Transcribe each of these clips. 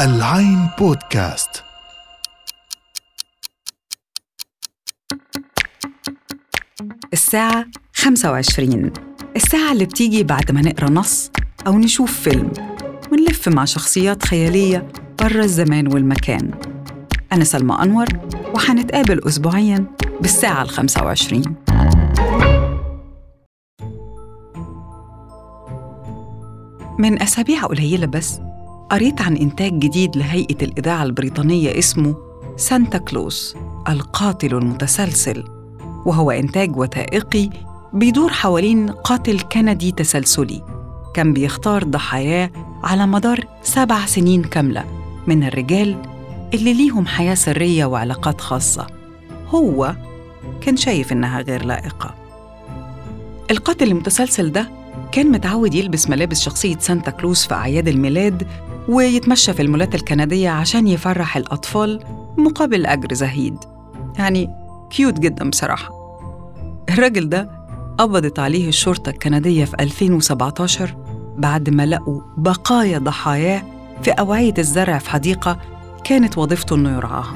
العين بودكاست. الساعة 25 الساعة اللي بتيجي بعد ما نقرأ نص أو نشوف فيلم. ونلف مع شخصيات خيالية برا الزمان والمكان. أنا سلمى أنور وحنتقابل أسبوعياً بالساعة ال 25 من أسابيع قليلة بس قريت عن إنتاج جديد لهيئة الإذاعة البريطانية اسمه سانتا كلوس القاتل المتسلسل وهو إنتاج وثائقي بيدور حوالين قاتل كندي تسلسلي كان بيختار ضحاياه على مدار سبع سنين كاملة من الرجال اللي ليهم حياة سرية وعلاقات خاصة. هو كان شايف إنها غير لائقة. القاتل المتسلسل ده كان متعود يلبس ملابس شخصية سانتا كلوز في أعياد الميلاد ويتمشى في المولات الكندية عشان يفرح الأطفال مقابل أجر زهيد. يعني cute جدا بصراحة. الراجل ده قبضت عليه الشرطة الكندية في 2017 بعد ما لقوا بقايا ضحاياه في أوعية الزرع في حديقة كانت وظيفته إنه يرعاها.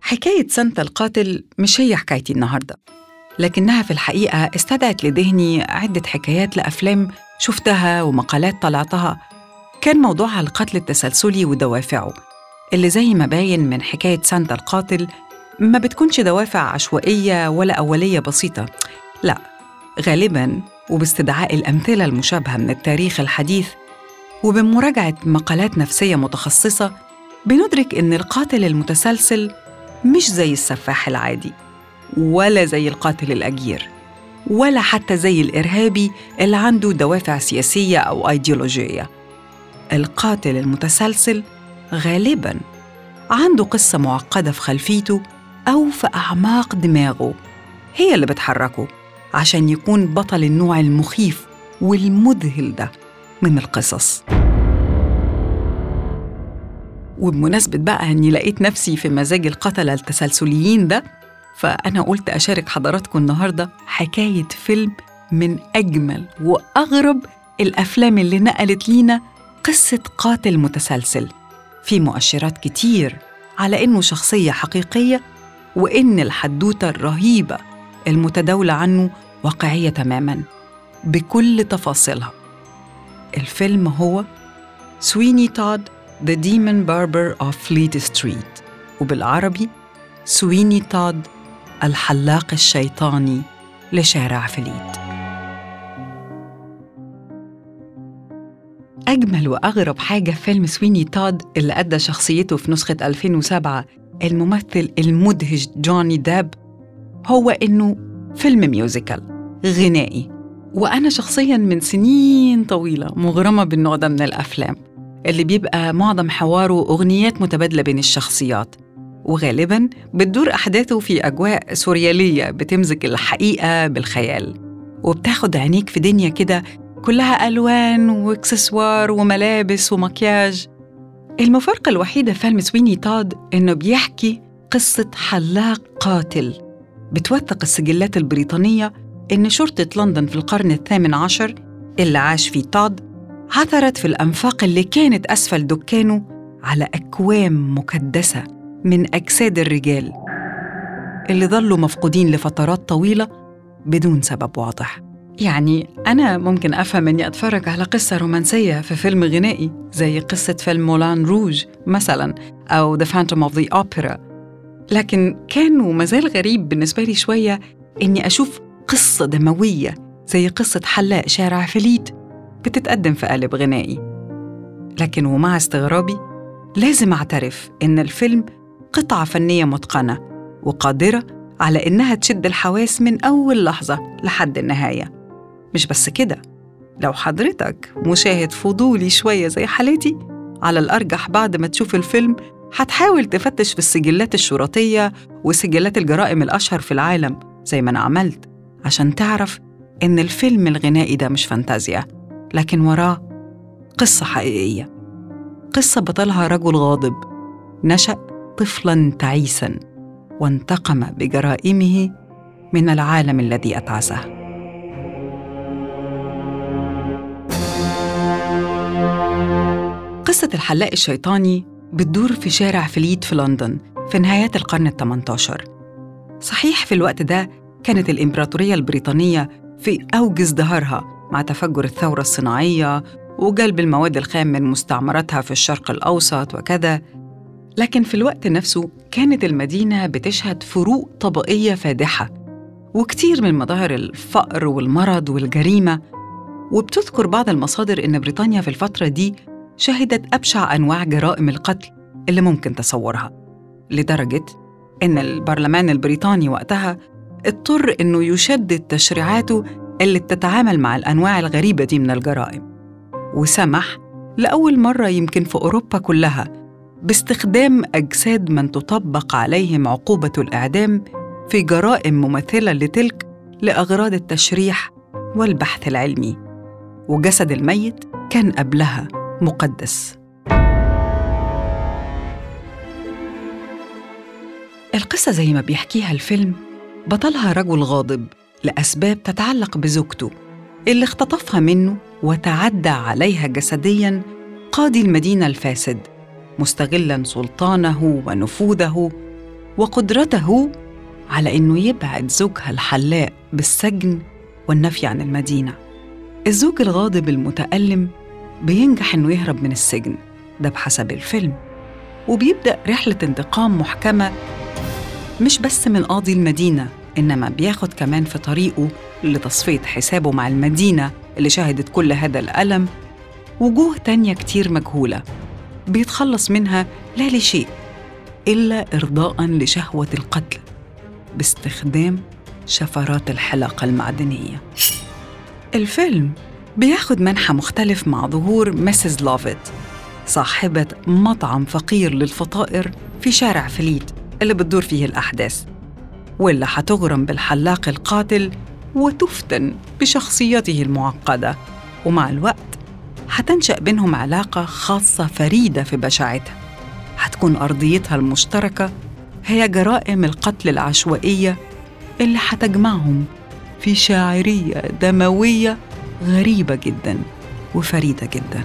حكاية سانتا القاتل مش هي حكايتي النهاردة. لكنها في الحقيقة استدعت لذهني عدة حكايات لأفلام شفتها ومقالات طلعتها. كان موضوعها القتل التسلسلي ودوافعه اللي زي ما باين من حكاية سانتا القاتل ما بتكونش دوافع عشوائية ولا أولية بسيطة. لا غالباً وباستدعاء الأمثلة المشابهة من التاريخ الحديث وبمراجعة مقالات نفسية متخصصة بندرك إن القاتل المتسلسل مش زي السفاح العادي. ولا زي القاتل الأجير ولا حتى زي الإرهابي اللي عنده دوافع سياسية أو أيديولوجية القاتل المتسلسل غالباً عنده قصة معقدة في خلفيته أو في أعماق دماغه. هي اللي بتحركه عشان يكون بطل النوع المخيف والمذهل ده من القصص. وبمناسبة بقى أني لقيت نفسي في مزاج القتلة التسلسليين ده فأنا قلت أشارك حضراتكم النهاردة حكاية فيلم من أجمل وأغرب الأفلام اللي نقلت لينا قصة قاتل متسلسل. في مؤشرات كتير على إنه شخصية حقيقية وإن الحدوتة الرهيبة المتداولة عنه واقعية تماماً بكل تفاصيلها. الفيلم هو سويني تود The Demon Barber of Fleet Street وبالعربي سويني تود الحلاق الشيطاني لشارع فليت أجمل وأغرب حاجة في فيلم سويني تود اللي أدى شخصيته في نسخة 2007 الممثل المدهش جوني داب هو إنه فيلم ميوزيكال غنائي. وأنا شخصياً من سنين طويلة مغرمة بالنوع ده من الأفلام اللي بيبقى معظم حواره أغنيات متبادلة بين الشخصيات. وغالباً بتدور أحداثه في أجواء سوريالية بتمزج الحقيقة بالخيال وبتاخد عينيك في دنيا كده كلها ألوان وإكسسوار وملابس ومكياج. المفارقة الوحيدة في فيلم سويني تاد إنه بيحكي قصة حلاق قاتل. بتوثق السجلات البريطانية إن شرطة لندن في القرن الثامن عشر اللي عاش فيه تاد عثرت في الأنفاق اللي كانت أسفل دكانه على أكوام مكدسة. من أجساد الرجال اللي ظلوا مفقودين لفترات طويلة بدون سبب واضح. يعني أنا ممكن أفهم إني أتفرج على قصة رومانسية في فيلم غنائي زي قصة فيلم مولان روج مثلاً أو The Phantom of the Opera. لكن كان ومازال غريب بالنسبة لي شوية إني أشوف قصة دموية زي قصة حلاق شارع فليت بتتقدم في قالب غنائي. لكن ومع استغرابي لازم أعترف إن الفيلم قطعة فنية متقنة وقادرة على إنها تشد الحواس من أول لحظة لحد النهاية. مش بس كده لو حضرتك مشاهد فضولي شوية زي حالتي على الأرجح بعد ما تشوف الفيلم هتحاول تفتش في السجلات الشرطية وسجلات الجرائم الأشهر في العالم زي ما أنا عملت عشان تعرف إن الفيلم الغنائي ده مش فانتازيا لكن وراه قصة حقيقية. قصة بطلها رجل غاضب نشأ طفلاً تعيساً وانتقم بجرائمه من العالم الذي أتعسه. قصة الحلاق الشيطاني بتدور في شارع فليت في لندن في نهايات القرن الثمنتاشر صحيح في الوقت ده كانت الإمبراطورية البريطانية في أوج ازدهارها مع تفجر الثورة الصناعية وجلب المواد الخام من مستعمراتها في الشرق الأوسط وكذا لكن في الوقت نفسه كانت المدينة بتشهد فروق طبقية فادحة وكتير من مظاهر الفقر والمرض والجريمة. وبتذكر بعض المصادر إن بريطانيا في الفترة دي شهدت أبشع أنواع جرائم القتل اللي ممكن تصورها لدرجة إن البرلمان البريطاني وقتها اضطر إنه يشدد تشريعاته اللي بتتعامل مع الأنواع الغريبة دي من الجرائم. وسمح لأول مرة يمكن في أوروبا كلها باستخدام أجساد من تطبق عليهم عقوبة الإعدام في جرائم مماثلة لتلك لأغراض التشريح والبحث العلمي. وجسد الميت كان قبلها مقدس. القصة زي ما بيحكيها الفيلم بطلها رجل غاضب لأسباب تتعلق بزوجته اللي اختطفها منه وتعدى عليها جسدياً قاضي المدينة الفاسد. مستغلاً سلطانه ونفوذه وقدرته على إنه يبعد زوجها الحلاق بالسجن والنفي عن المدينة. الزوج الغاضب المتألم بينجح إنه يهرب من السجن. ده بحسب الفيلم. وبيبدأ رحلة انتقام محكمة مش بس من قاضي المدينة إنما بياخد كمان في طريقه لتصفية حسابه مع المدينة اللي شهدت كل هذا الألم. وجوه تانية كتير مجهولة. بيتخلص منها لا لشيء إلا إرضاء لشهوة القتل باستخدام شفرات الحلاقة المعدنية. الفيلم بياخد منحى مختلف مع ظهور مسز لافيت صاحبة مطعم فقير للفطائر في شارع فليت اللي بتدور فيه الأحداث واللي هتغرم بالحلاق القاتل وتفتن بشخصيته المعقدة ومع الوقت هتنشأ بينهم علاقة خاصة فريدة في بشاعتها. هتكون أرضيتها المشتركة هي جرائم القتل العشوائية اللي هتجمعهم في شاعرية دموية غريبة جدا وفريدة جدا.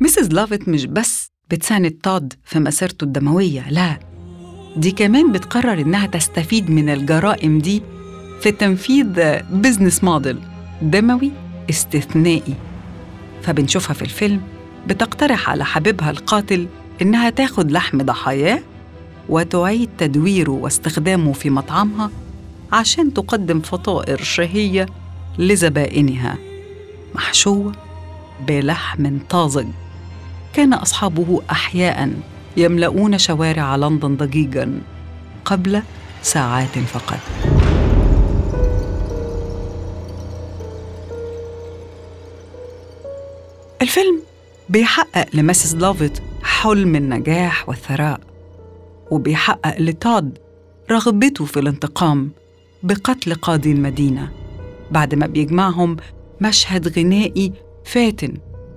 مسز لافيت مش بس بتساند تود في مسيرته الدموية لا. دي كمان بتقرر إنها تستفيد من الجرائم دي في تنفيذ بزنس موديل دموي استثنائي. فبنشوفها في الفيلم بتقترح على حبيبها القاتل إنها تاخد لحم ضحاياه وتعيد تدويره واستخدامه في مطعمها عشان تقدم فطائر شهية لزبائنها. محشوة بلحم طازج. كان أصحابه أحياء يملؤون شوارع لندن ضجيجا قبل ساعات فقط. الفيلم بيحقق لمسز لافيت حلم النجاح والثراء وبيحقق لتود رغبته في الانتقام بقتل قاضي المدينة بعد ما بيجمعهم مشهد غنائي فاتن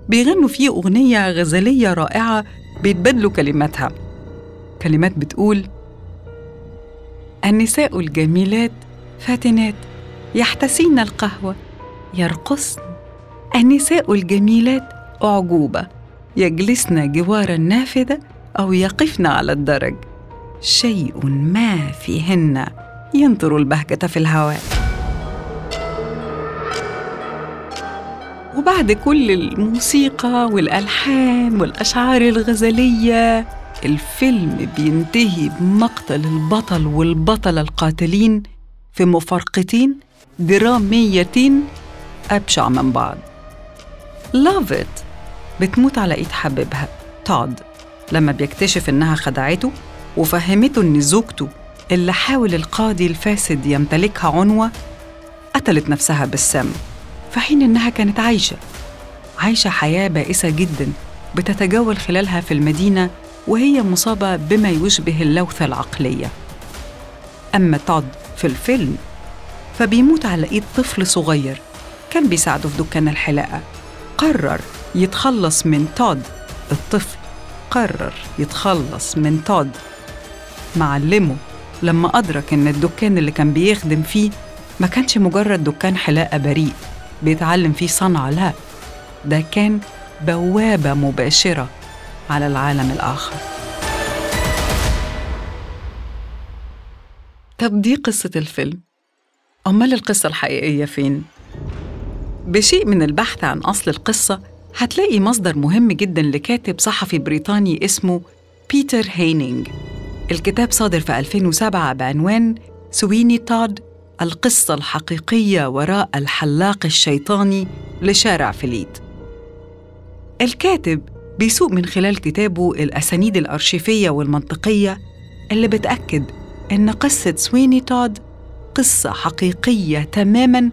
بيغنوا فيه أغنية غزلية رائعة بيتبادلوا كلماتها. كلمات بتقول النساء الجميلات فاتنات يحتسين القهوة يرقصن. النساء الجميلات أعجوبة. يجلسن جوار النافذة أو يقفن على الدرج. شيء ما فيهن ينطر البهجة في الهواء. وبعد كل الموسيقى والألحان والأشعار الغزلية الفيلم بينتهي بمقتل البطل والبطلة القاتلين في مفارقتين دراميتين أبشع من بعض. لافيت بتموت على إيد حبيبها. تود لما بيكتشف إنها خدعته وفهمته إن زوجته اللي حاول القاضي الفاسد يمتلكها عنوة قتلت نفسها بالسم في حين إنها كانت عايشة. عايشة حياة بائسة جدا بتتجول خلالها في المدينة وهي مصابة بما يشبه اللوثة العقلية. أما تود في الفيلم فبيموت على إيد طفل صغير كان بيساعده في دكان الحلاقة. قرر يتخلص من تود. الطفل قرر يتخلص من تود. معلمه لما أدرك إن الدكان اللي كان بيخدم فيه ما كانش مجرد دكان حلاقة بريء بيتعلم فيه صنعة لا. ده كان بوابة مباشرة على العالم الآخر. طب دي قصة الفيلم. أمال القصة الحقيقية فين؟ بشيء من البحث عن أصل القصة هتلاقي مصدر مهم جدا لكاتب صحفي بريطاني اسمه بيتر هينينج الكتاب صادر في 2007 بعنوان سويني تود القصة الحقيقية وراء الحلاق الشيطاني لشارع فليت. الكاتب بيسوق من خلال كتابه الأسانيد الأرشيفية والمنطقية اللي بتأكد إن قصة سويني تود قصة حقيقية تماماً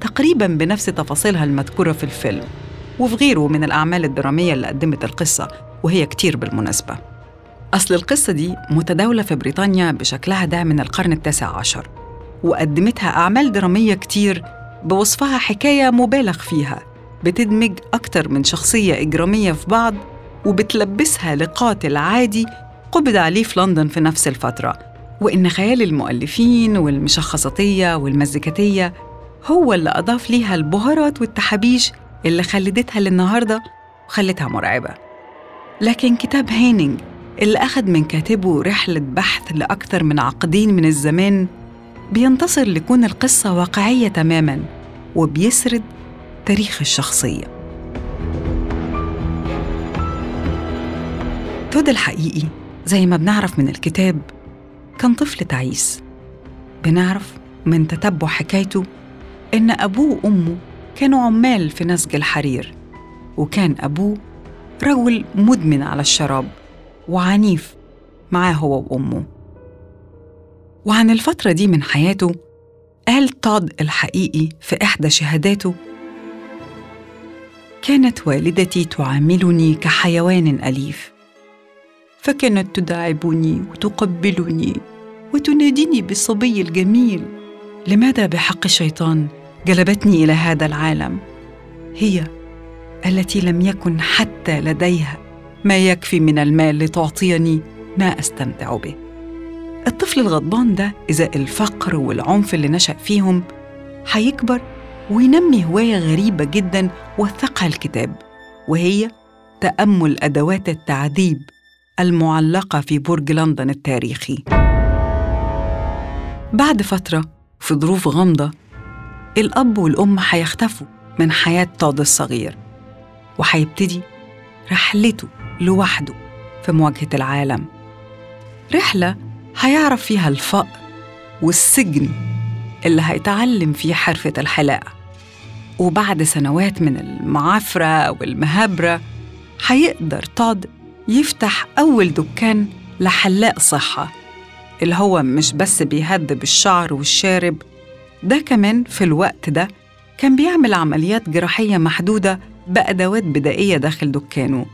تقريباً بنفس تفاصيلها المذكورة في الفيلم. وفي غيره من الأعمال الدرامية اللي قدمت القصة وهي كتير بالمناسبة. أصل القصة دي متداولة في بريطانيا بشكلها ده من القرن التاسع عشر وقدمتها أعمال درامية كتير بوصفها حكاية مبالغ فيها بتدمج أكتر من شخصية إجرامية في بعض وبتلبسها لقاتل عادي قبض عليه في لندن في نفس الفترة. وإن خيال المؤلفين والمشخصاتية والمزيكاتية هو اللي أضاف ليها البهارات والتحابيش اللي خلدتها للنهاردة وخلتها مرعبة. لكن كتاب هينينج اللي أخد من كاتبه رحلة بحث لأكثر من عقدين من الزمان بينتصر لكون القصة واقعية تماماً وبيسرد تاريخ الشخصية. تود الحقيقي زي ما بنعرف من الكتاب كان طفل تعيس. بنعرف من تتبع حكايته إن أبوه وأمه كانوا عمال في نسج الحرير وكان أبوه رجل مدمن على الشراب وعنيف معاه هو وأمه. وعن الفترة دي من حياته قال تود الحقيقي في إحدى شهاداته كانت والدتي تعاملني كحيوان أليف فكانت تداعبني وتقبلني وتناديني بالصبي الجميل لماذا بحق الشيطان جلبتني إلى هذا العالم. هي التي لم يكن حتى لديها ما يكفي من المال لتعطيني ما أستمتع به. الطفل الغضبان ده ازاء الفقر والعنف اللي نشأ فيهم هيكبر وينمي هواية غريبة جدا وثقها الكتاب وهي تأمل أدوات التعذيب المعلقة في برج لندن التاريخي. بعد فترة في ظروف غامضة الأب والأم هيختفوا من حياة تود الصغير وهيبتدي رحلته لوحده في مواجهة العالم. رحلة هيعرف فيها الفقر والسجن اللي هيتعلم فيه حرفة الحلاقة. وبعد سنوات من المعافرة والمهابرة هيقدر تود يفتح أول دكان لحلاق صحة اللي هو مش بس بيهذب الشعر والشارب ده كمان في الوقت ده كان بيعمل عمليات جراحية محدودة بأدوات بدائية داخل دكانه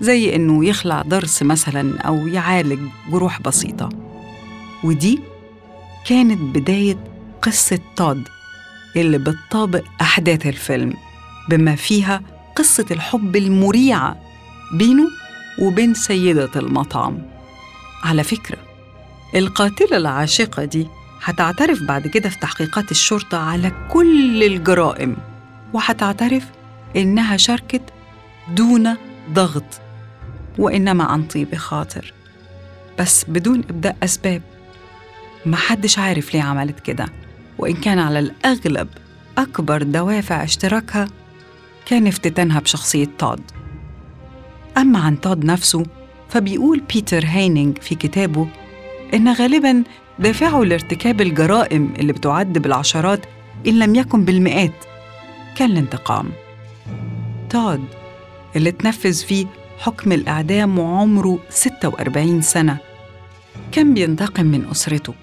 زي إنه يخلع ضرس مثلاً أو يعالج جروح بسيطة. ودي كانت بداية قصة تود اللي بتطابق أحداث الفيلم بما فيها قصة الحب المريعة بينه وبين سيدة المطعم. على فكرة القاتلة العاشقة دي هتعترف بعد كده في تحقيقات الشرطة على كل الجرائم وهتعترف إنها شاركت دون ضغط وإنما عن طيب خاطر بس بدون إبداء أسباب. محدش عارف ليه عملت كده وإن كان على الأغلب أكبر دوافع اشتراكها كان افتتانها بشخصية تود. أما عن تود نفسه فبيقول بيتر هينينج في كتابه إن غالباً دافعه لارتكاب الجرائم اللي بتعد بالعشرات إن لم يكن بالمئات. كان الانتقام. تود اللي اتنفذ فيه حكم الإعدام وعمره 46 سنة. كان بينتقم من أسرته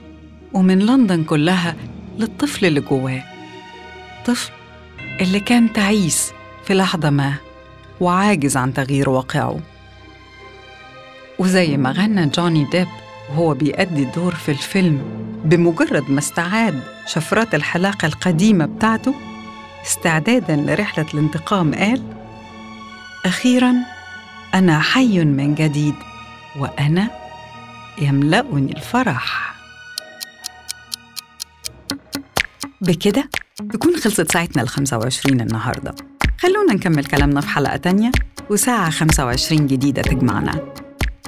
ومن لندن كلها للطفل اللي جواه. طفل اللي كان تعيس في لحظة ما وعاجز عن تغيير واقعه. وزي ما غنى جوني ديب وهو بيأدي الدور في الفيلم بمجرد ما استعاد شفرات الحلاقة القديمة بتاعته استعدادا لرحلة الانتقام قال أخيرا أنا حي من جديد وأنا يملأني الفرح. بكده تكون خلصت ساعتنا ال 25 النهارده. خلونا نكمل كلامنا في حلقة تانية وساعة 25 جديدة تجمعنا.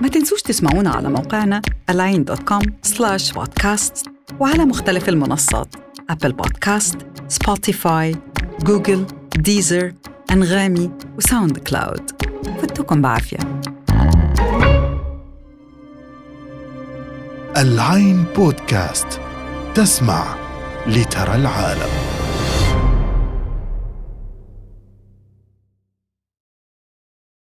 ما تنسوش تسمعونا على موقعنا align.com slash podcast وعلى مختلف المنصات Apple Podcast، Spotify، Google، Deezer، Anghami و SoundCloud فتكم بعافية. العين بودكاست تسمع لترى العالم.